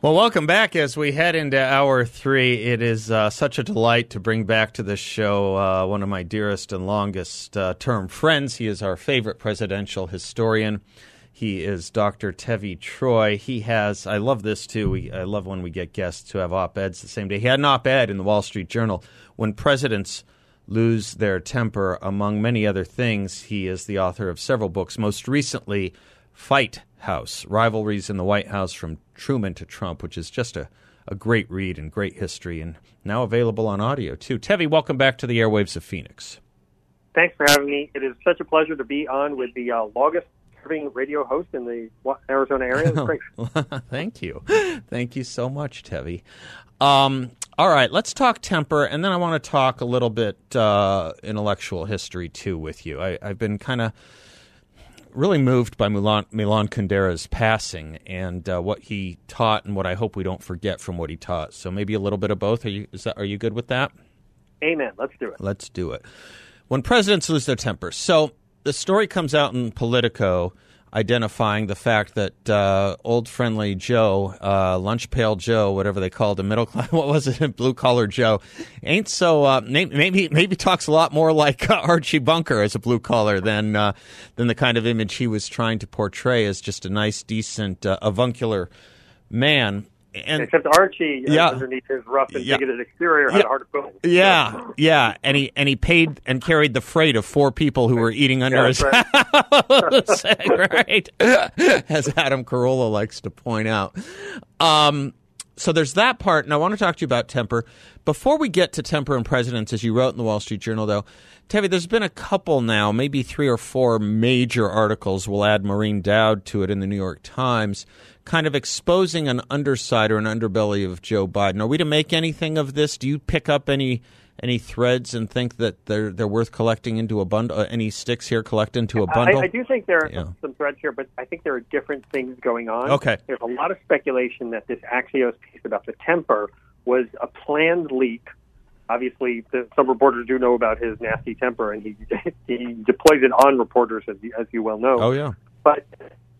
Well, welcome back as we head into hour three. It is uh, such a delight to bring back to this show uh, one of my dearest and longest uh, term friends. He is our favorite presidential historian. He is Dr. Tevi Troy. He has, I love this too. We, I love when we get guests who have op eds the same day. He had an op ed in the Wall Street Journal when presidents lose their temper, among many other things. He is the author of several books, most recently, Fight House Rivalries in the White House from Truman to Trump, which is just a, a great read and great history, and now available on audio too. Tevi, welcome back to the airwaves of Phoenix. Thanks for having me. It is such a pleasure to be on with the uh, longest serving radio host in the Arizona area. Thank you. Thank you so much, Tevi. Um, all right, let's talk temper, and then I want to talk a little bit uh, intellectual history too with you. I, I've been kind of really moved by Milan, Milan Kundera's passing and uh, what he taught, and what I hope we don't forget from what he taught. So maybe a little bit of both. Are you that, are you good with that? Amen. Let's do it. Let's do it. When presidents lose their temper, so the story comes out in Politico identifying the fact that uh, old friendly Joe, uh, lunch pail Joe, whatever they called him, middle class, what was it, blue collar Joe, ain't so uh, maybe maybe talks a lot more like uh, Archie Bunker as a blue collar than uh, than the kind of image he was trying to portray as just a nice, decent, uh, avuncular man and except Archie yeah, underneath his rough and yeah, bigoted exterior had yeah, a heart of gold. Yeah, yeah, and he and he paid and carried the freight of four people who were eating under his right. house, right? As Adam Carolla likes to point out. Um, so there's that part, and I want to talk to you about temper. Before we get to temper and presidents, as you wrote in the Wall Street Journal, though, Tevi, there's been a couple now, maybe three or four major articles. We'll add Maureen Dowd to it in the New York Times, kind of exposing an underside or an underbelly of Joe Biden. Are we to make anything of this? Do you pick up any any threads and think that they're they're worth collecting into a bundle? Uh, any sticks here collect into a bundle? I, I do think there are yeah. some threads here, but I think there are different things going on. Okay, there's a lot of speculation that this Axios piece about the temper was a planned leak obviously the, some reporters do know about his nasty temper, and he he deploys it on reporters, as you, as you well know. Oh yeah. But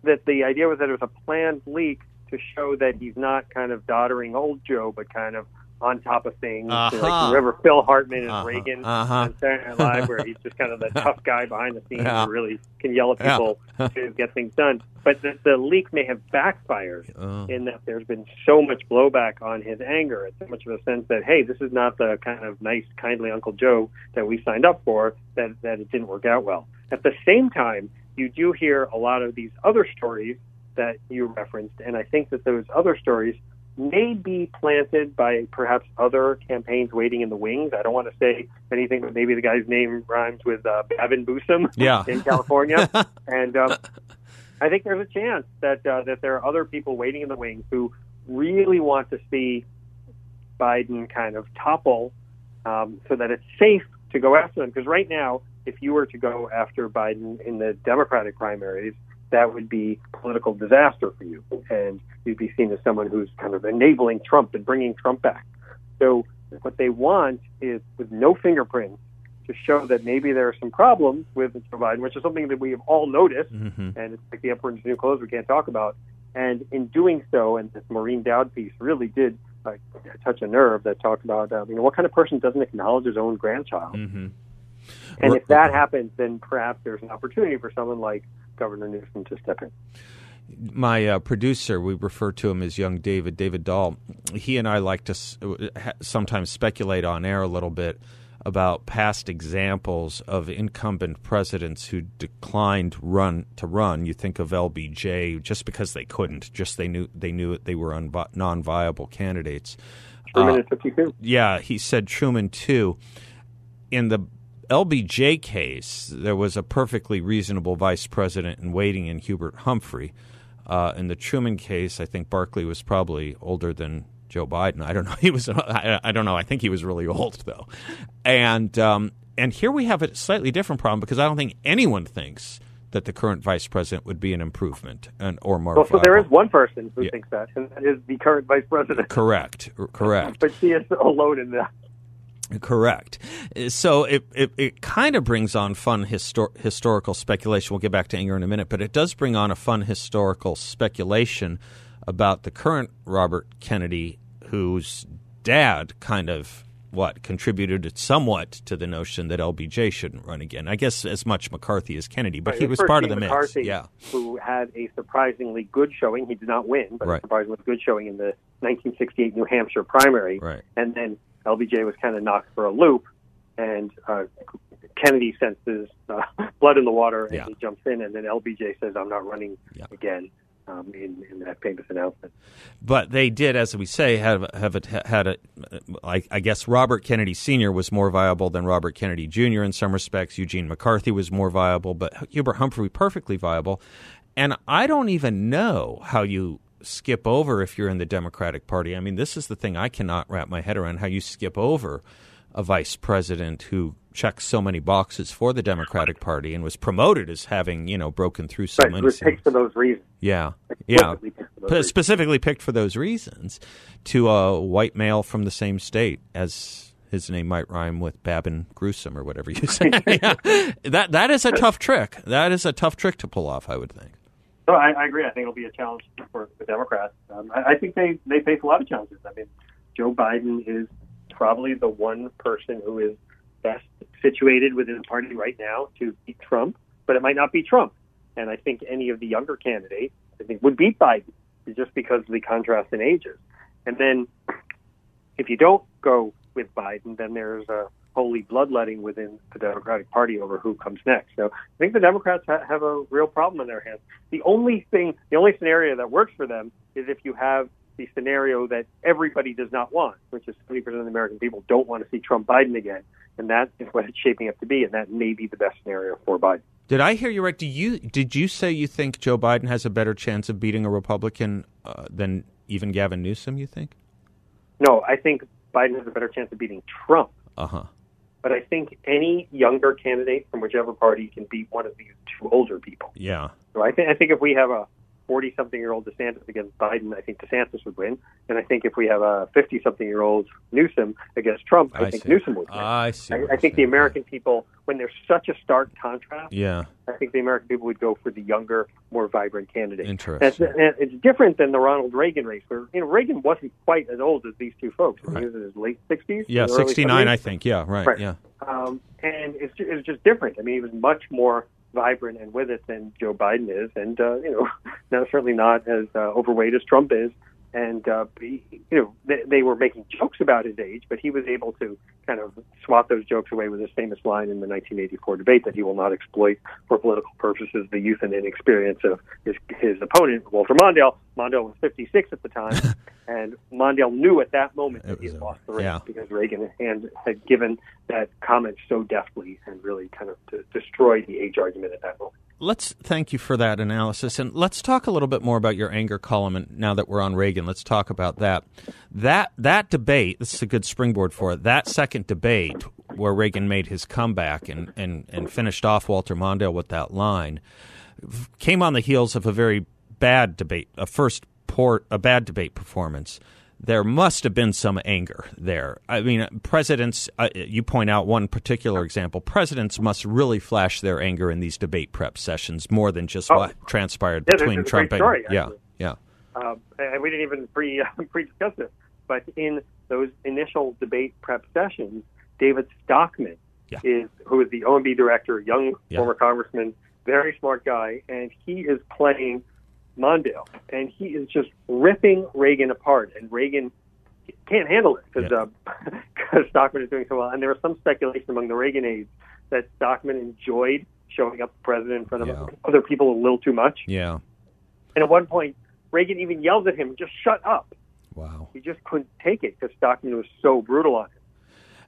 that the idea was that it was a planned leak to show that he's not kind of doddering old Joe, but kind of on top of things. Uh-huh. Like you remember Phil Hartman and uh-huh. Reagan uh-huh. on Saturday Night Live, where he's just kind of the tough guy behind the scenes yeah. who really can yell at people yeah. to get things done. But the, the leak may have backfired uh. in that there's been so much blowback on his anger. It's so much of a sense that hey, this is not the kind of nice, kindly Uncle Joe that we signed up for. That that it didn't work out well. At the same time, you do hear a lot of these other stories that you referenced, and I think that those other stories may be planted by perhaps other campaigns waiting in the wings. I don't want to say anything, but maybe the guy's name rhymes with uh, Bavin Newsom yeah. in California. and um, I think there's a chance that uh, that there are other people waiting in the wings who really want to see Biden kind of topple um, so that it's safe to go after them. Because right now, if you were to go after Biden in the Democratic primaries, that would be political disaster for you, and you'd be seen as someone who's kind of enabling Trump and bringing Trump back. So what they want is, with no fingerprints, to show that maybe there are some problems with Joe Biden, which is something that we have all noticed, mm-hmm. and it's like the emperor's new clothes we can't talk about. And in doing so, and this Maureen Dowd piece really did uh, touch a nerve that talked about, uh, you know, what kind of person doesn't acknowledge his own grandchild? Mm-hmm. And if that happens, then perhaps there's an opportunity for someone like Governor Newsom to step in. My uh, producer, we refer to him as young David, David Dahl. He and I like to sometimes speculate on air a little bit about past examples of incumbent presidents who declined run to run. You think of LBJ just because they couldn't, just they knew they knew they were unvi- non-viable candidates. Truman uh, 52. Yeah, he said Truman too. In the LBJ case, there was a perfectly reasonable vice president in waiting in Hubert Humphrey. Uh, in the Truman case, I think Barkley was probably older than Joe Biden. I don't know. He was. I, I don't know. I think he was really old though. And um, and here we have a slightly different problem because I don't think anyone thinks that the current vice president would be an improvement and or more. Well, so there is one person who Yeah. thinks that, and that is the current vice president. correct. Correct. But she is alone in that. Correct. Uh, so it, it, it kind of brings on fun histor- historical speculation. We'll get back to anger in a minute, but it does bring on a fun historical speculation about the current Robert Kennedy, whose dad kind of what contributed somewhat to the notion that LBJ shouldn't run again. I guess as much McCarthy as Kennedy, but Right, he was part of the being mix. Yeah. who had a surprisingly good showing. He did not win, but Right. a surprisingly good showing in the 1968 New Hampshire primary. Right. And then LBJ was kind of knocked for a loop, and uh, Kennedy senses uh, blood in the water, and Yeah. he jumps in, and then LBJ says, "I'm not running Yeah. again." Um, in, in that famous announcement. But they did, as we say, have have a, had a. I, I guess Robert Kennedy Sr. was more viable than Robert Kennedy Jr. in some respects. Eugene McCarthy was more viable, but Hubert Humphrey perfectly viable. And I don't even know how you skip over if you're in the Democratic Party. I mean, this is the thing I cannot wrap my head around: how you skip over a vice president who checks so many boxes for the Democratic Party and was promoted as having, you know, broken through so Right, many. was picked for those reasons. Yeah, yeah, Explicitly picked for those P- reasons. specifically picked for those reasons to a white male from the same state as his name might rhyme with Babin Gruesome or whatever you say. yeah. That that is a tough trick. That is a tough trick to pull off. I would think. So I, I agree. I think it'll be a challenge for the Democrats. Um, I, I think they, they face a lot of challenges. I mean, Joe Biden is probably the one person who is best situated within the party right now to beat Trump, but it might not be Trump. And I think any of the younger candidates, I think, would beat Biden just because of the contrast in ages. And then if you don't go with Biden, then there's a holy bloodletting within the Democratic Party over who comes next. So I think the Democrats ha- have a real problem in their hands. The only thing, the only scenario that works for them is if you have the scenario that everybody does not want, which is 70% of the American people don't want to see Trump Biden again. And that is what it's shaping up to be, and that may be the best scenario for Biden. Did I hear you right? Do you did you say you think Joe Biden has a better chance of beating a Republican uh, than even Gavin Newsom? You think? No, I think Biden has a better chance of beating Trump. Uh huh. But I think any younger candidate from whichever party can beat one of these two older people. Yeah. So I think I think if we have a 40 something year old DeSantis against Biden, I think DeSantis would win. And I think if we have a 50 something year old Newsom against Trump, I, I think see. Newsom would win. I see. I, I think the. American people, when there's such a stark contrast, Yeah. I think the American people would go for the younger, more vibrant candidate. Interesting. That's, and it's different than the Ronald Reagan race, where you know Reagan wasn't quite as old as these two folks. Mean, He was in his late 60s. Yeah, 69, 70s. I think. Yeah, right. Right. Yeah. Um, and it's it's just different. I mean, he was much more vibrant and with it than Joe Biden is, and uh, you know, no, certainly not as uh, overweight as Trump is. And uh, he, you know, they, they were making jokes about his age, but he was able to kind of swat those jokes away with his famous line in the 1984 debate that he will not exploit for political purposes the youth and inexperience of his his opponent, Walter Mondale. Mondale was 56 at the time, and Mondale knew at that moment that he had lost the race Yeah. because Reagan had, had given that comment so deftly and really kind of destroyed the age argument at that moment. Let's thank you for that analysis, and let's talk a little bit more about your anger column. And now that we're on Reagan, let's talk about that. That that debate. This is a good springboard for it. That second debate where Reagan made his comeback and and and finished off Walter Mondale with that line came on the heels of a very bad debate, a first port, a bad debate performance. There must have been some anger there. I mean, presidents, uh, you point out one particular example. Presidents must really flash their anger in these debate prep sessions more than just Oh. what transpired Yeah, between Trump great story, and. Yeah, yeah. Um, and we didn't even pre pre discuss this, but in those initial debate prep sessions, David Stockman Yeah. is who is the OMB director, young Yeah. former congressman, very smart guy, and he is playing Mondale, and he is just ripping Reagan apart, and Reagan can't handle it because Yeah. Stockman is doing so well. And there was some speculation among the Reagan aides that Stockman enjoyed showing up the president in front of Yeah. other people a little too much. Yeah. And at one point, Reagan even yells at him, "Just shut up." Wow. He just couldn't take it because Stockman was so brutal on him.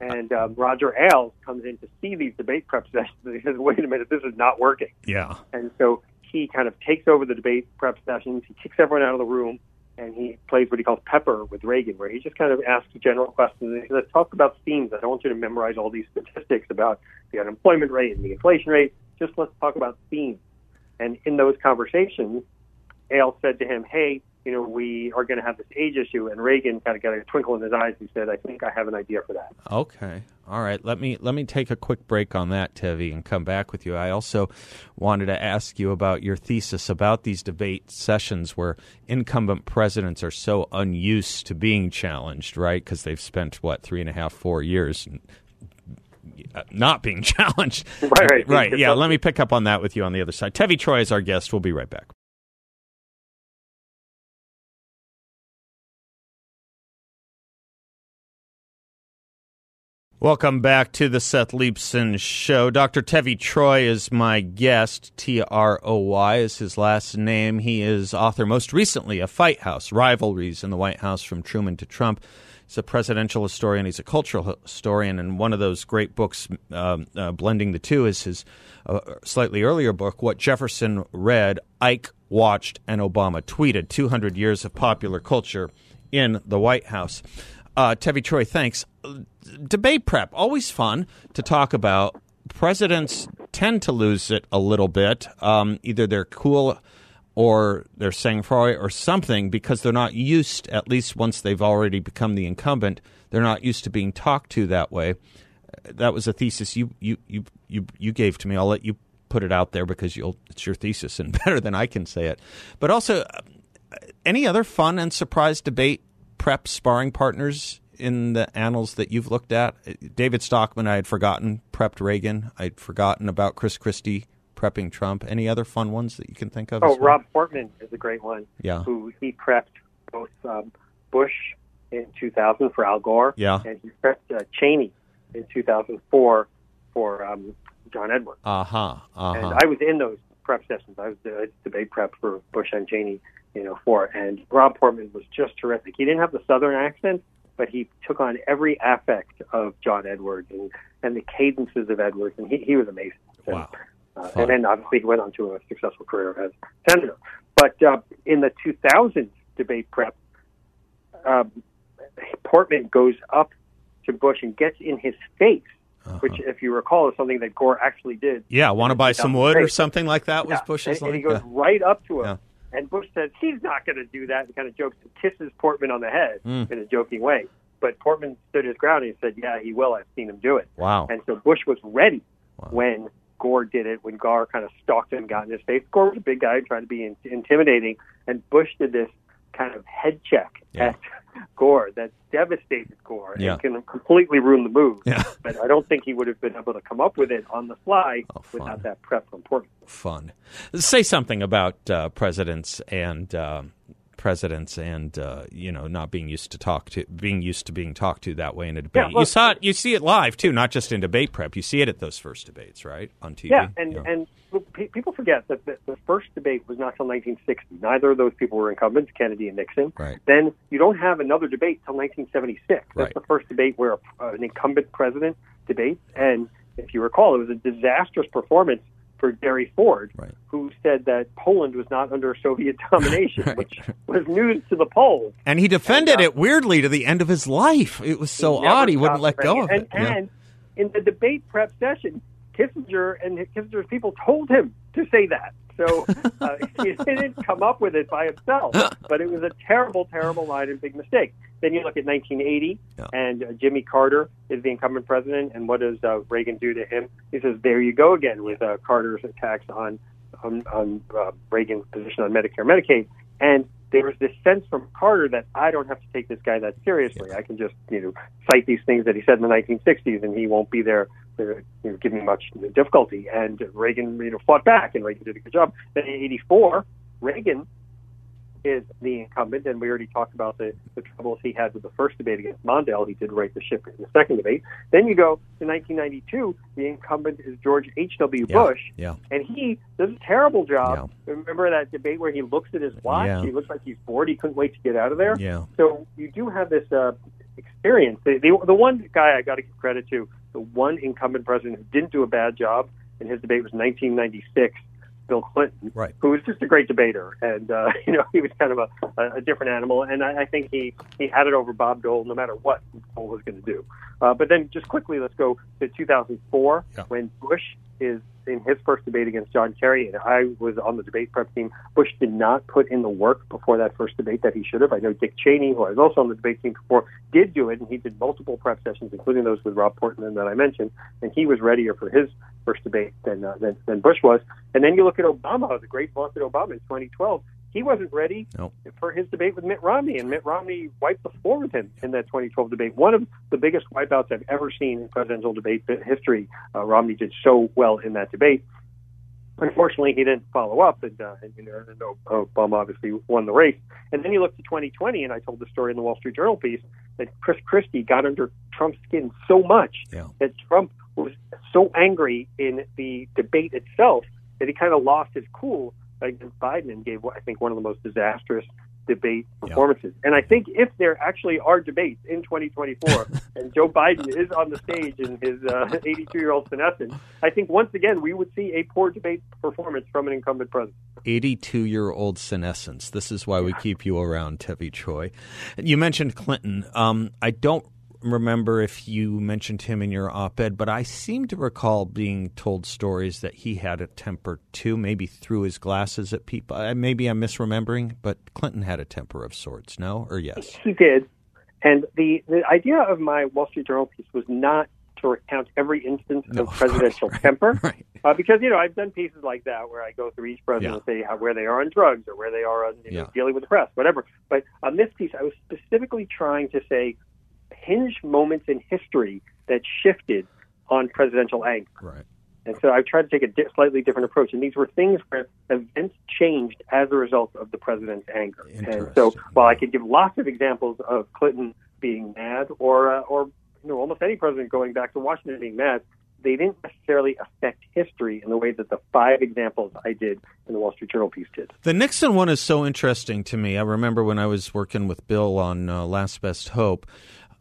And um, Roger Ailes comes in to see these debate prep sessions, and he says, "Wait a minute, this is not working." Yeah. And so he kind of takes over the debate prep sessions. He kicks everyone out of the room, and he plays what he calls pepper with Reagan, where he just kind of asks general questions. He says, "Talk about themes. I don't want you to memorize all these statistics about the unemployment rate and the inflation rate. Just let's talk about themes." And in those conversations, Ailes said to him, "Hey, you know, we are going to have this age issue. And Reagan kind of got a twinkle in his eyes. He said, I think I have an idea for that. Okay. All right. Let me let me take a quick break on that, Tevi, and come back with you. I also wanted to ask you about your thesis about these debate sessions where incumbent presidents are so unused to being challenged, right? Because they've spent what three and a half, four years not being challenged. Right, right. right. Yeah, let me pick up on that with you on the other side. Tevi Troy is our guest. We'll be right back. Welcome back to the Seth Leibsohn Show. Dr. Tevi Troy is my guest. T R O Y is his last name. He is author, most recently, of Fight House Rivalries in the White House from Truman to Trump. He's a presidential historian, he's a cultural historian, and one of those great books um, uh, blending the two is his uh, slightly earlier book, What Jefferson Read, Ike Watched, and Obama Tweeted 200 Years of Popular Culture in the White House. Uh, Tevi Troy, thanks. Debate prep, always fun to talk about. Presidents tend to lose it a little bit. Um, either they're cool or they're sang froid or something because they're not used, at least once they've already become the incumbent, they're not used to being talked to that way. That was a thesis you, you, you, you, you gave to me. I'll let you put it out there because you'll, it's your thesis and better than I can say it. But also, uh, any other fun and surprise debate prep sparring partners in the annals that you've looked at? David Stockman, I had forgotten, prepped Reagan. I'd forgotten about Chris Christie prepping Trump. Any other fun ones that you can think of? Oh, well? Rob Portman is a great one. Yeah. Who he prepped both um, Bush in 2000 for Al Gore. Yeah. And he prepped uh, Cheney in 2004 for um, John Edwards. Uh huh. Uh-huh. And I was in those prep sessions. I was the debate prep for Bush and Cheney, you know, for and Rob Portman was just terrific. He didn't have the Southern accent, but he took on every affect of John Edwards and, and the cadences of Edwards, and he, he was amazing. And, Wow. Uh, and then obviously he went on to a successful career as senator. But uh, in the 2000s debate prep, um, Portman goes up to Bush and gets in his face, which, if you recall, is something that Gore actually did. Uh-huh. Yeah, want to buy some wood or something like that was Yeah. Bush's and, and he line? goes right up to him. Yeah. And Bush says he's not going to do that, and kind of jokes and kisses Portman on the head Hmm. in a joking way. But Portman stood his ground and he said, "Yeah, he will. I've seen him do it." Wow. And so Bush was ready Wow. when Gore did it. When Gore kind of stalked him, and got in his face. Gore was a big guy trying to be in- intimidating, and Bush did this kind of head check Yeah. at Gore that devastated Gore Yeah. and can completely ruin the move. Yeah. But I don't think he would have been able to come up with it on the fly Oh, without that prep from Portman. Fun. Say something about uh, presidents and um presidents and uh, you know not being used to talk to being used to being talked to that way in a debate. Yeah, you saw it. You see it live too, not just in debate prep. You see it at those first debates, right, on TV. Yeah, and and pe- people forget that the, the first debate was not till 1960. Neither of those people were incumbents, Kennedy and Nixon. Right. Then you don't have another debate till 1976. That's Right. the first debate where uh, an incumbent president debates. And if you recall, it was a disastrous performance for Jerry Ford, Right. who said that Poland was not under Soviet domination, Right. which was news to the Poles. And he defended And, uh, it weirdly to the end of his life. It was so He odd he wouldn't let go of it. And, Yeah. and in the debate prep session, Kissinger and Kissinger's people told him to say that. So uh, he didn't come up with it by himself, but it was a terrible, terrible line and big mistake. Then you look at 1980, Yeah. and uh, Jimmy Carter is the incumbent president, and what does uh, Reagan do to him? He says, "There you go again with uh, Carter's attacks on on, on uh, Reagan's position on Medicare, Medicaid." And there was this sense from Carter that I don't have to take this guy that seriously. I can just you know cite these things that he said in the 1960s, and he won't be there to you know, give me much difficulty. And Reagan you know fought back, and Reagan did a good job. Then in '84, Reagan is the incumbent, and we already talked about the, the troubles he had with the first debate against Mondale. He did right the ship in the second debate. Then you go to 1992. The incumbent is George H.W. Yeah. Bush, Yeah. and he does a terrible job. Remember that debate where he looks at his watch? Yeah. He looks like he's bored. He couldn't wait to get out of there. Yeah. So you do have this uh, experience. The, the, the one guy I got to give credit to, the one incumbent president who didn't do a bad job, and his debate was 1996 Bill Clinton, right. who was just a great debater, and uh, you know he was kind of a, a different animal, and I, I think he he had it over Bob Dole no matter what Dole was going to do. Uh, but then just quickly, let's go to 2004 yeah. when Bush is in his first debate against John Kerry, and I was on the debate prep team. Bush did not put in the work before that first debate that he should have. I know Dick Cheney, who I was also on the debate team before, did do it, and he did multiple prep sessions, including those with Rob Portman that I mentioned, and he was readier for his first debate than uh, than, than Bush was. And then you look at Obama, the great vaunted Obama in 2012 he wasn't ready nope. for his debate with Mitt Romney, and Mitt Romney wiped the floor with him in that 2012 debate. One of the biggest wipeouts I've ever seen in presidential debate history. Uh, Romney did so well in that debate. Unfortunately, he didn't follow up, and, uh, and you know, Obama obviously won the race. And then you look to 2020, and I told the story in the Wall Street Journal piece that Chris Christie got under Trump's skin so much yeah. that Trump was so angry in the debate itself that he kind of lost his cool against Biden and gave, I think, one of the most disastrous debate performances. Yeah. And I think if there actually are debates in 2024 and Joe Biden is on the stage in his 82 uh, year old senescence, I think once again we would see a poor debate performance from an incumbent president. 82 year old senescence. This is why we keep you around, Tevi Troy. You mentioned Clinton. Um, I don't remember if you mentioned him in your op ed, but I seem to recall being told stories that he had a temper too, maybe threw his glasses at people. Maybe I'm misremembering, but Clinton had a temper of sorts, no? Or yes? He did. And the, the idea of my Wall Street Journal piece was not to recount every instance no, of presidential course, right, temper. Right. Uh, because, you know, I've done pieces like that where I go through each president yeah. and say how, where they are on drugs or where they are on you know, Yeah. dealing with the press, whatever. But on this piece, I was specifically trying to say hinge moments in history that shifted on presidential anger. Right. And so I've tried to take a di- slightly different approach. And these were things where events changed as a result of the president's anger. And so while I could give lots of examples of Clinton being mad or, uh, or you know, almost any president going back to Washington being mad, they didn't necessarily affect history in the way that the five examples I did in the Wall Street Journal piece did. The Nixon one is so interesting to me. I remember when I was working with Bill on uh, Last Best Hope,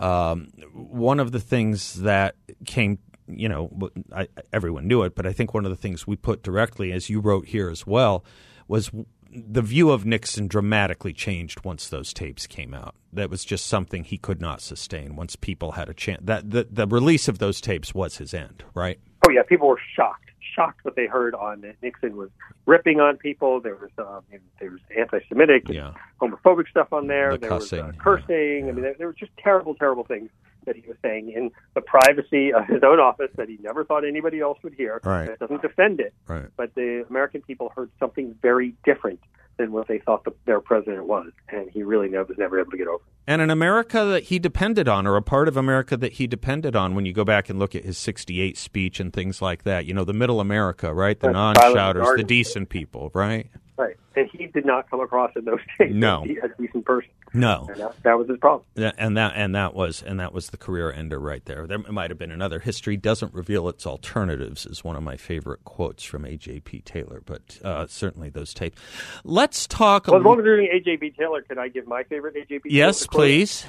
um, one of the things that came, you know, I, everyone knew it, but I think one of the things we put directly, as you wrote here as well, was the view of Nixon dramatically changed once those tapes came out. That was just something he could not sustain once people had a chance. That the, the release of those tapes was his end, right? Oh yeah, people were shocked, shocked what they heard on that Nixon was ripping on people. There was um, there was anti-Semitic, Yeah. homophobic stuff on there. The there was uh, cussing, cursing. yeah, I mean, there, there were just terrible, terrible things that he was saying in the privacy of his own office that he never thought anybody else would hear. Right. That doesn't defend it, Right. but the American people heard something very different than what they thought the, their president was, and he really never, was never able to get over. it. and an America that he depended on, or a part of America that he depended on. When you go back and look at his '68 speech and things like that, you know, the Middle America, right? The Right. non-shouters, the decent people, right? Right, and he did not come across in those days No. as a decent person. No, And that, that was his problem. And that and that was and that was the career ender right there. There might have been another. History doesn't reveal its alternatives is one of my favorite quotes from A.J.P. Taylor, but uh, certainly those tapes. Let's talk. Well, as long as you're doing A.J.P. Taylor, can I give my favorite A.J.P. yes, please.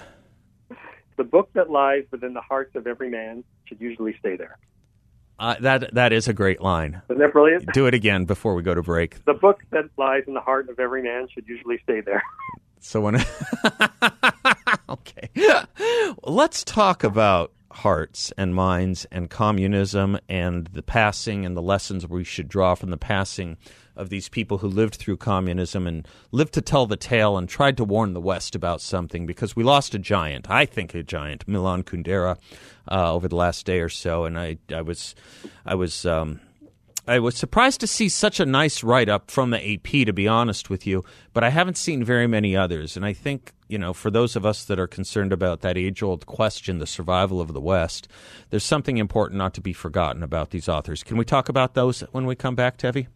The book that lies within the hearts of every man should usually stay there. Uh, that that is a great line. Isn't that brilliant? Do it again before we go to break. The book that lies in the heart of every man should usually stay there. So when okay, let's talk about hearts and minds and communism and the passing and the lessons we should draw from the passing of these people who lived through communism and lived to tell the tale and tried to warn the West about something because we lost a giant. I think a giant, Milan Kundera, uh, over the last day or so, and I I was I was. Um, I was surprised to see such a nice write up from the AP, to be honest with you, but I haven't seen very many others. And I think, you know, for those of us that are concerned about that age old question, the survival of the West, there's something important not to be forgotten about these authors. Can we talk about those when we come back, Tevi?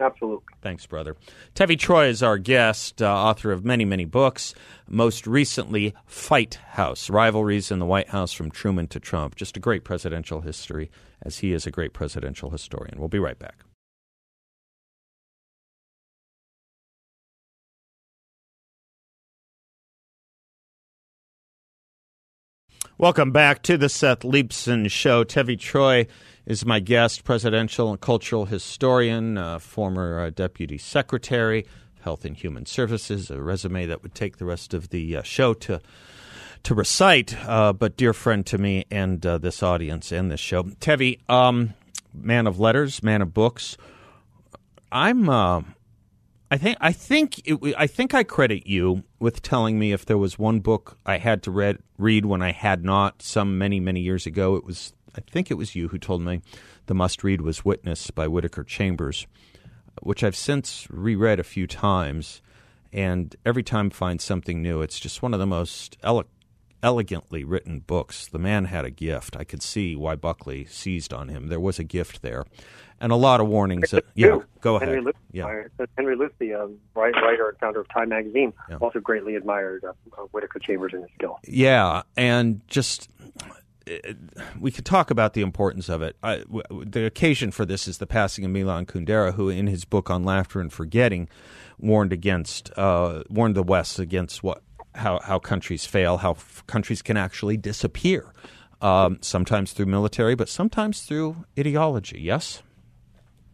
Absolutely. Thanks, brother. Tevi Troy is our guest, uh, author of many, many books. Most recently, Fight House Rivalries in the White House from Truman to Trump. Just a great presidential history, as he is a great presidential historian. We'll be right back. Welcome back to the Seth Leibsohn Show. Tevi Troy is my guest, presidential and cultural historian, uh, former uh, deputy secretary, of Health and Human Services, a resume that would take the rest of the uh, show to to recite, uh, but dear friend to me and uh, this audience and this show. Tevi, um, man of letters, man of books. I'm. I think. I think. It, I think I credit you with telling me if there was one book I had to read read when I had not, some many many years ago. It was. I think it was you who told me the must read was Witness by Whittaker Chambers, which I've since reread a few times, and every time find something new. It's just one of the most elo- elegantly written books. The man had a gift. I could see why Buckley seized on him. There was a gift there, and a lot of warnings. That, yeah, go Henry ahead. Luce, yeah, Henry Luce, the um, writer and founder of Time Magazine, yeah. also greatly admired uh, Whittaker Chambers and his skill. Yeah, and just we could talk about the importance of it. I, the occasion for this is the passing of Milan Kundera, who, in his book on laughter and forgetting, warned against uh, warned the West against what how how countries fail, how f- countries can actually disappear, um, sometimes through military, but sometimes through ideology. Yes.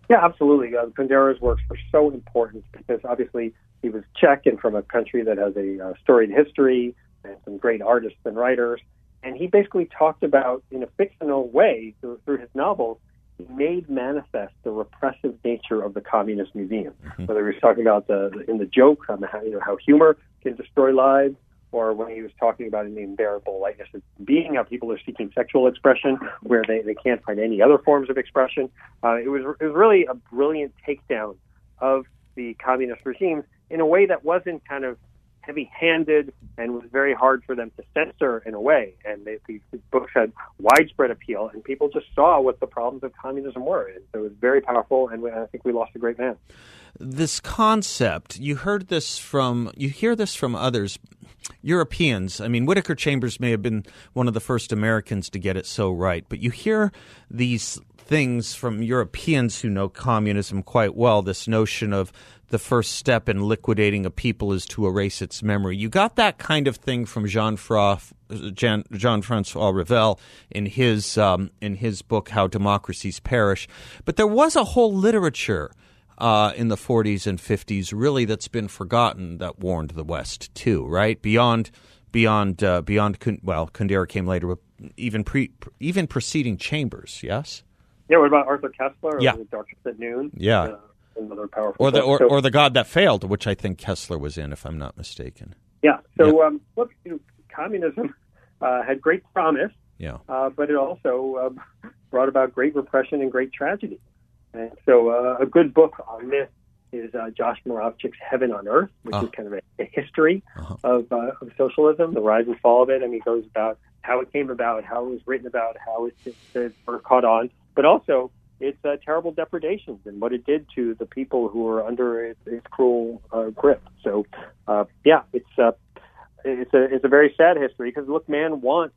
Yeah, absolutely. Uh, Kundera's works were so important because obviously he was Czech and from a country that has a uh, storied history and some great artists and writers. And he basically talked about, in a fictional way, through, through his novels, he made manifest the repressive nature of the Communist Museum. Mm-hmm. Whether he was talking about the, the in the joke on how you know how humor can destroy lives, or when he was talking about the unbearable lightness of being, how people are seeking sexual expression where they, they can't find any other forms of expression. Uh, it was it was really a brilliant takedown of the communist regimes in a way that wasn't kind of heavy-handed and was very hard for them to censor in a way. And they, these books had widespread appeal, and people just saw what the problems of communism were. And so it was very powerful, and I think we lost a great man. This concept, you heard this from, you hear this from others. Europeans, I mean, Whittaker Chambers may have been one of the first Americans to get it so right, but you hear these things from Europeans who know communism quite well this notion of the first step in liquidating a people is to erase its memory. You got that kind of thing from Jean, Jean, Jean Francois Revel in his um, in his book How Democracies Perish, but there was a whole literature. Uh, in the 40s and 50s, really, that's been forgotten. That warned the West too, right? Beyond, beyond, uh, beyond. Well, Kundera came later, but even pre, even preceding Chambers. Yes. Yeah. What about Arthur Koestler? Yeah. Darkness at Noon. Yeah. Uh, another powerful. Or the or, So- or the God that failed, which I think Koestler was in, if I'm not mistaken. Yeah. So, Um, look, you know, communism uh, had great promise, Yeah. uh, but it also um, brought about great repression and great tragedy. And so, uh, a good book on this is uh, Josh Muravchik's Heaven on Earth, which Ah. is kind of a, a history Uh-huh. of, uh, of socialism, the rise and fall of it. I mean, it goes about how it came about, how it was written about, how it, it, it caught on, but also its uh, terrible depredations and what it did to the people who were under its, its cruel uh, grip. So, uh, yeah, it's uh, it's a it's a very sad history because look, man wants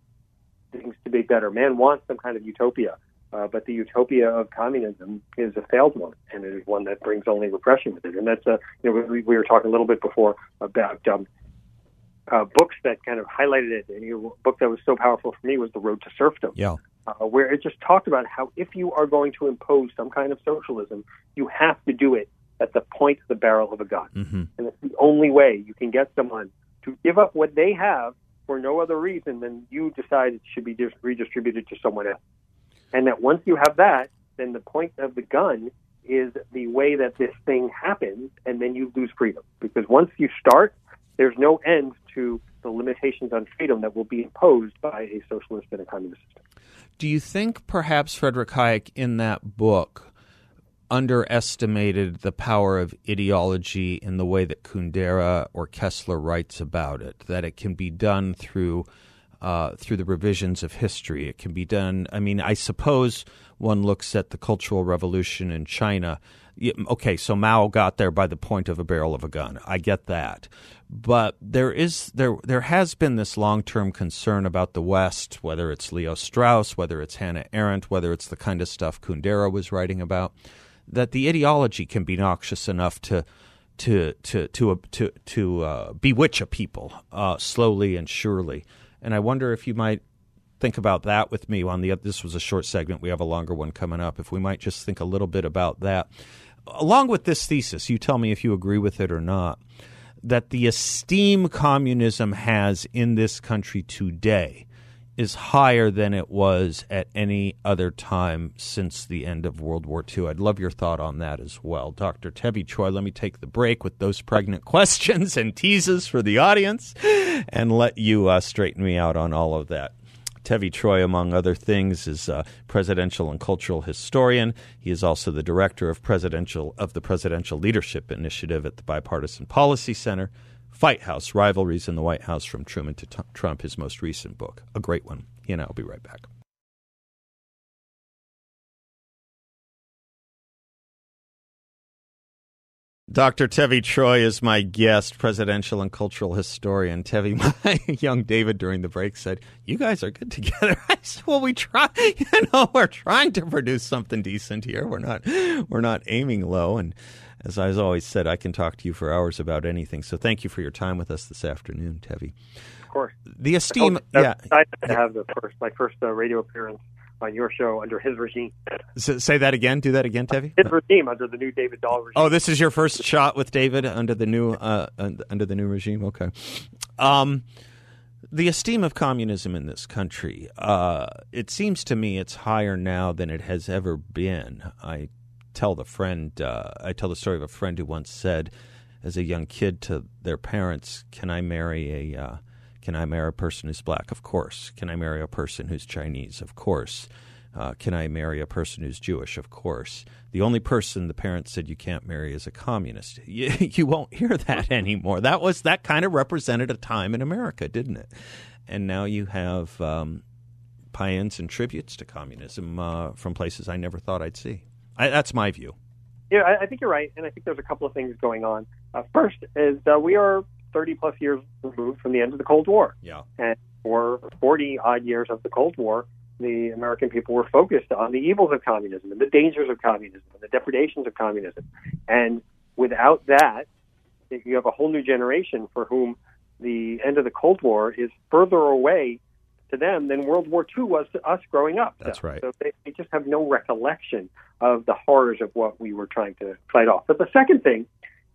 things to be better. Man wants some kind of utopia, uh, but the utopia of communism is a failed one, and it is one that brings only repression with it. And that's a you know we, we were talking a little bit before about. Um, uh, books that kind of highlighted it. And a book that was so powerful for me was The Road to Serfdom Yeah. Uh, where it just talked about how if you are going to impose some kind of socialism, you have to do it at the point of the barrel of a gun. Mm-hmm. And it's the only way you can get someone to give up what they have for no other reason than you decide it should be dis- redistributed to someone else. And that once you have that, then the point of the gun is the way that this thing happens, and then you lose freedom. Because once you start, there's no end to the limitations on freedom that will be imposed by a socialist and a communist system. Do you think perhaps Frederick Hayek in that book underestimated the power of ideology in the way that Kundera or Koestler writes about it? That it can be done through uh, through the revisions of history. It can be done. I mean, I suppose one looks at the Cultural Revolution in China. Okay, so Mao got there by the point of a barrel of a gun. I get that, but there is there there has been this long term concern about the West, whether it's Leo Strauss, whether it's Hannah Arendt, whether it's the kind of stuff Kundera was writing about, that the ideology can be noxious enough to to to to to to uh, bewitch a people uh, slowly and surely. And I wonder if you might think about that with me on the this was a short segment. We have a longer one coming up. If we might just think a little bit about that. Along with this thesis, you tell me if you agree with it or not, that the esteem communism has in this country today is higher than it was at any other time since the end of World War II. I'd love your thought on that as well. Dr. Tevi Troy, let me take the break with those pregnant questions and teases for the audience and let you uh, straighten me out on all of that. Tevi Troy, among other things, is a presidential and cultural historian. He is also the director of presidential of the Presidential Leadership Initiative at the Bipartisan Policy Center. Fight House Rivalries in the White House from Truman to T- Trump, his most recent book. A great one. He and I will be right back. Dr. Tevi Troy is my guest, presidential and cultural historian. Tevi, my young David during the break said, You guys are good together. I said, Well, we try, you know, we're trying to produce something decent here. We're not, we're not aiming low. And as I've always said, I can talk to you for hours about anything. So thank you for your time with us this afternoon, Tevi. Of course. The esteem, yeah. I have the first, my first uh, radio appearance on your show under his regime. So, say that again. Do that again, Tevi. His regime under the new David Dahl regime. Oh, this is your first shot with David under the new uh, under the new regime. Okay. Um, the esteem of communism in this country, uh, it seems to me it's higher now than it has ever been. I tell the friend, uh, I tell the story of a friend who once said, as a young kid, to their parents, "Can I marry a uh, can I marry a person who's black? Of course. Can I marry a person who's Chinese? Of course. Uh, can I marry a person who's Jewish? Of course. The only person the parents said you can't marry is a communist. You, you won't hear that anymore. That was that kind of represented a time in America, didn't it? And now you have um, paeans and tributes to communism uh, from places I never thought I'd see. I, that's my view. Yeah, I, I, think you're right, and I think there's a couple of things going on. Uh, first is we are 30 plus years removed from the end of the Cold War. Yeah. And for 40 odd years of the Cold War, the American people were focused on the evils of communism and the dangers of communism and the depredations of communism. And without that, you have a whole new generation for whom the end of the Cold War is further away to them than World War II was to us growing up. That's so. right. So they, they just have no recollection of the horrors of what we were trying to fight off. But the second thing,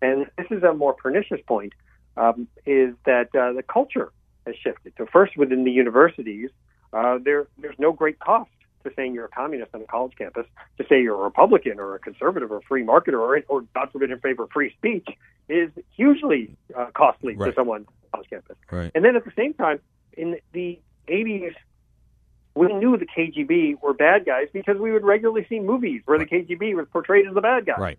and this is a more pernicious point, um, is that uh, the culture has shifted. So first, within the universities, uh, there there's no great cost to saying you're a communist on a college campus. To say you're a Republican or a conservative or a free marketer or, or God forbid, in favor of free speech is hugely uh, costly right. to someone on college campus. Right. And then at the same time, in the 80s, we knew the KGB were bad guys because we would regularly see movies where the KGB was portrayed as the bad guy. Right.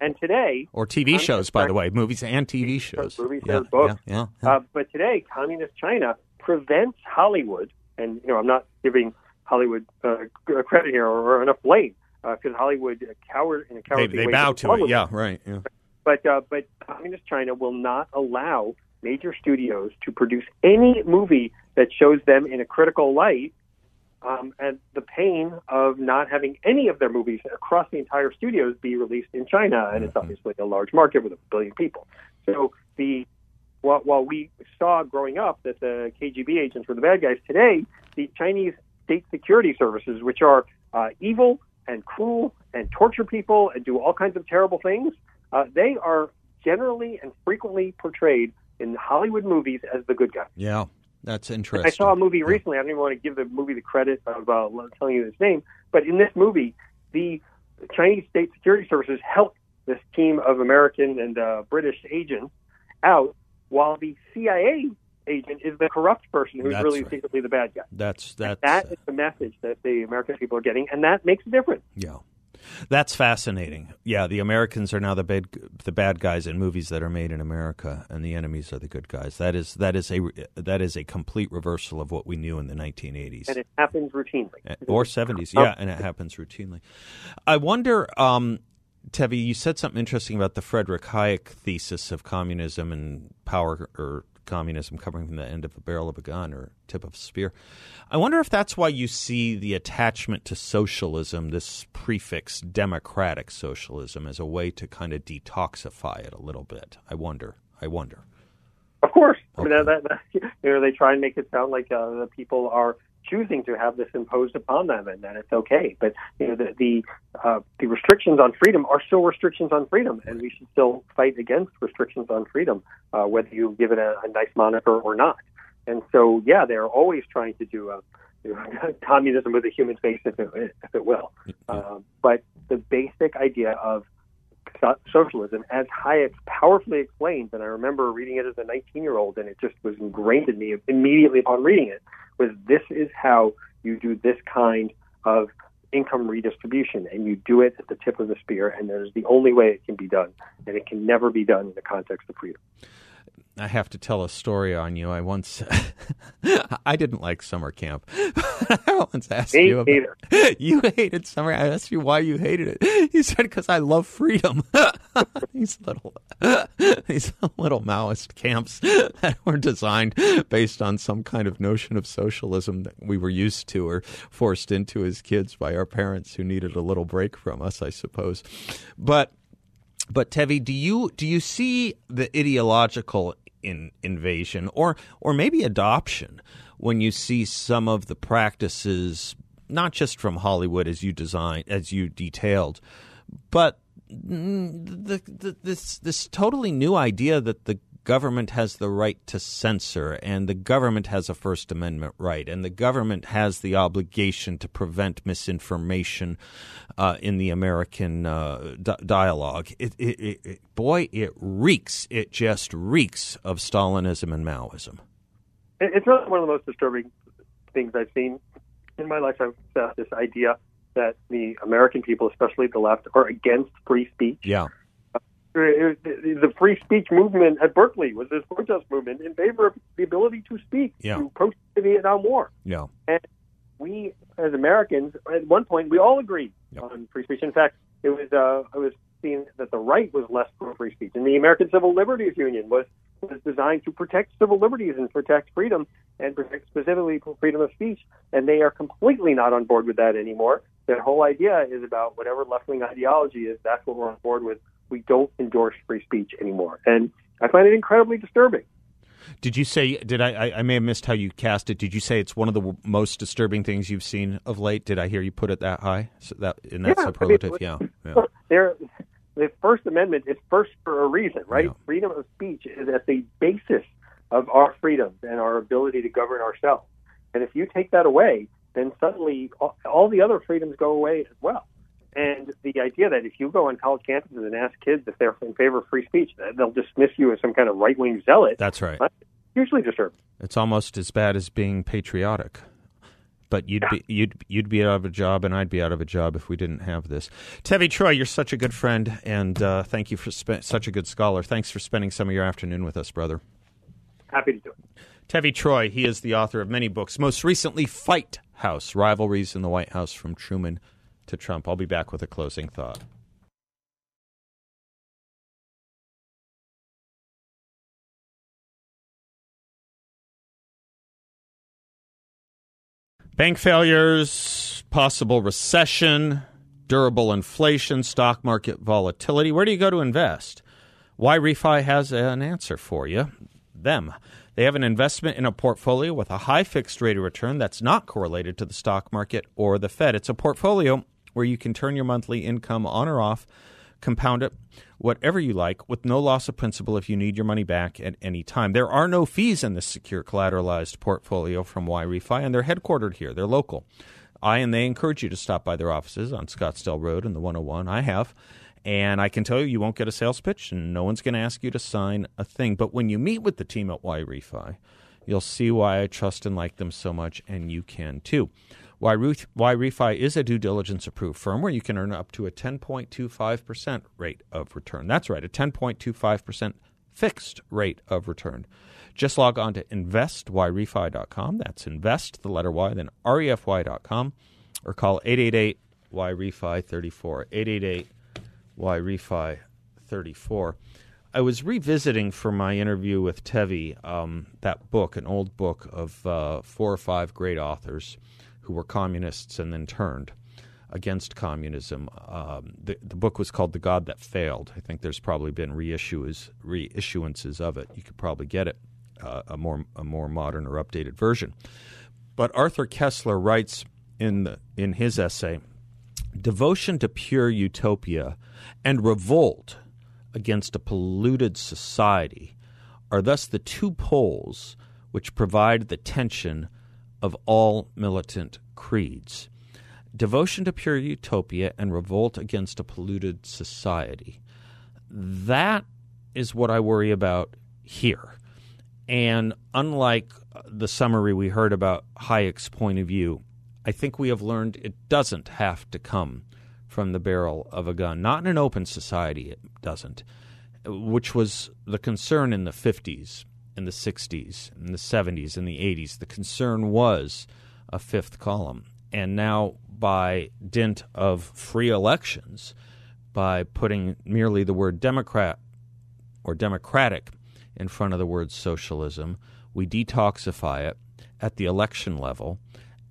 And today, or TV shows, by the way, movies and TV shows, movies, yeah, books. Yeah, yeah. Uh, but today, communist China prevents Hollywood, and you know, I'm not giving Hollywood uh, credit here or, enough blame because uh, Hollywood coward in a cowardly they, they way bow to it. Yeah, right. Yeah. But uh, but communist China will not allow major studios to produce any movie that shows them in a critical light um, and the pain of not having any of their movies across the entire studios be released in China, and it's Mm-hmm. obviously a large market with a billion people. So the while, while we saw growing up that the KGB agents were the bad guys, today the Chinese state security services, which are uh, evil and cruel and torture people and do all kinds of terrible things, uh, they are generally and frequently portrayed in Hollywood movies as the good guys. Yeah. That's interesting. I saw a movie recently. I don't even want to give the movie the credit of uh, telling you its name, but in this movie, the Chinese state security services helped this team of American and uh, British agents out, while the CIA agent is the corrupt person who's That's really right. secretly the bad guy. That's that's That is the message that the American people are getting, and that makes a difference. yeah. That's fascinating. Yeah, the Americans are now the bad the bad guys in movies that are made in America, and the enemies are the good guys. That is that is a that is a complete reversal of what we knew in the 1980s. And it happens routinely. or 70s yeah and it happens routinely i wonder um, tevi you said something interesting about the frederick hayek thesis of communism and power or communism coming from the end of the barrel of a gun or tip of a spear. I wonder if that's why you see the attachment to socialism this prefix democratic socialism as a way to kind of detoxify it a little bit. I wonder. I wonder. Of course, Okay. I mean, that, that, you know, they try and make it sound like uh, the people are choosing to have this imposed upon them, and that it's okay. But you know, the the, uh, the restrictions on freedom are still restrictions on freedom, and we should still fight against restrictions on freedom, uh, whether you give it a, a nice moniker or not. And so, yeah, they're always trying to do a, communism with a human face, if it, if it will. Uh, but the basic idea of socialism, as Hayek powerfully explains, and I remember reading it as a 19 year old, and it just was ingrained in me immediately upon reading it, was this is how you do this kind of income redistribution, and you do it at the tip of the spear, and there's the only way it can be done, and it can never be done in the context of freedom. I have to tell a story on you. I once, I didn't like summer camp. I once asked Me you about, either. You hated summer. I asked you why you hated it. You said because I love freedom. these little, these little Maoist camps that were designed based on some kind of notion of socialism that we were used to or forced into as kids by our parents who needed a little break from us, I suppose. But but Tevi, do you do you see the ideological in invasion or or maybe adoption when you see some of the practices not just from Hollywood as you design as you detailed but mm, the, the, this this totally new idea that the government has the right to censor, and the government has a First Amendment right, and the government has the obligation to prevent misinformation uh, in the American uh, d- dialogue. It, it, it, boy, it reeks. It just reeks of Stalinism and Maoism. It's really one of the most disturbing things I've seen in my lifetime. This idea that the American people, especially the left, are against free speech. Yeah the free speech movement at Berkeley was this protest movement in favor of the ability to speak yeah. to protest the Vietnam War. Yeah. And we, as Americans, at one point, we all agreed yep. on free speech. In fact, it was uh, it was seen that the right was less pro free speech, and the American Civil Liberties Union was was designed to protect civil liberties and protect freedom and protect specifically freedom of speech. And they are completely not on board with that anymore. Their whole idea is about whatever left wing ideology is. That's what we're on board with we don't endorse free speech anymore. And I find it incredibly disturbing. Did you say? Did I, I? I may have missed how you cast it. Did you say it's one of the most disturbing things you've seen of late? Did I hear you put it that high? So that in that yeah, superlative? I mean, yeah. yeah. There, the First Amendment is first for a reason, right? Yeah. Freedom of speech is at the basis of our freedoms and our ability to govern ourselves. And if you take that away, then suddenly all, all the other freedoms go away as well. And the idea that if you go on college campuses and ask kids if they're in favor of free speech, they'll dismiss you as some kind of right wing zealot. That's right. Hugely disturbing. It's almost as bad as being patriotic. But you'd yeah. be you'd you'd be out of a job, and I'd be out of a job if we didn't have this. Tevi Troy, you're such a good friend, and uh, thank you for spe- such a good scholar. Thanks for spending some of your afternoon with us, brother. Happy to do it. Tevi Troy, he is the author of many books, most recently Fight House: Rivalries in the White House from Truman to Trump. I'll be back with a closing thought. Bank failures, possible recession, durable inflation, stock market volatility. Where do you go to invest? YRefy has an answer for you. Them. They have an investment in a portfolio with a high fixed rate of return that's not correlated to the stock market or the Fed. It's a portfolio where you can turn your monthly income on or off, compound it, whatever you like, with no loss of principal if you need your money back at any time. There are no fees in this secure collateralized portfolio from YRefy, and they're headquartered here. They're local. I and they encourage you to stop by their offices on Scottsdale Road and the 101. I have. And I can tell you, you won't get a sales pitch, and no one's going to ask you to sign a thing. But when you meet with the team at YRefy, you'll see why I trust and like them so much, and you can too. YRefy is a due diligence approved firm where you can earn up to a 10.25% rate of return. That's right, a 10.25% fixed rate of return. Just log on to investyrefy.com. That's invest, the letter Y, then refy.com, or call 888 YRefy 34. 888 YRefy 34. I was revisiting for my interview with Tevi um, that book, an old book of uh, four or five great authors who were communists and then turned against communism. Um, the, the book was called The God That Failed. I think there's probably been reissues, reissuances of it. You could probably get it uh, a more a more modern or updated version. But Arthur Koestler writes in the, in his essay, devotion to pure utopia and revolt against a polluted society are thus the two poles which provide the tension of all militant creeds. Devotion to pure utopia and revolt against a polluted society. That is what I worry about here. And unlike the summary we heard about Hayek's point of view, I think we have learned it doesn't have to come from the barrel of a gun. Not in an open society, it doesn't, which was the concern in the 50s, in the 60s, in the 70s, in the 80s. The concern was a fifth column. And now, by dint of free elections, by putting merely the word Democrat or democratic in front of the word socialism, we detoxify it at the election level.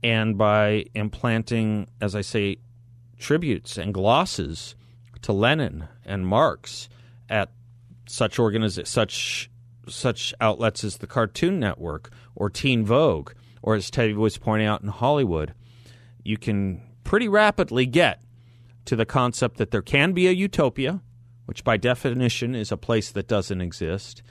And by implanting, as I say, tributes and glosses to Lenin and Marx at such organiz- such such outlets as the Cartoon Network or Teen Vogue, or as Tevi was pointing out in Hollywood, you can pretty rapidly get to the concept that there can be a utopia, which by definition is a place that doesn't exist,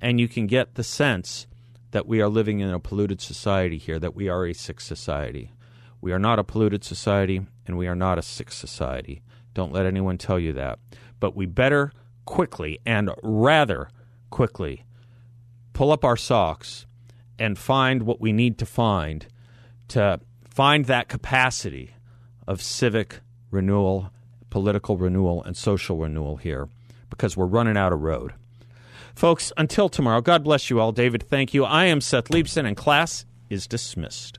and you can get the sense that we are living in a polluted society here, that we are a sick society. We are not a polluted society, and we are not a sick society. Don't let anyone tell you that. But we better quickly and rather quickly pull up our socks and find what we need to find to find that capacity of civic renewal, political renewal, and social renewal here because we're running out of road. Folks, until tomorrow, God bless you all. David, thank you. I am Seth Leibsohn, and class is dismissed.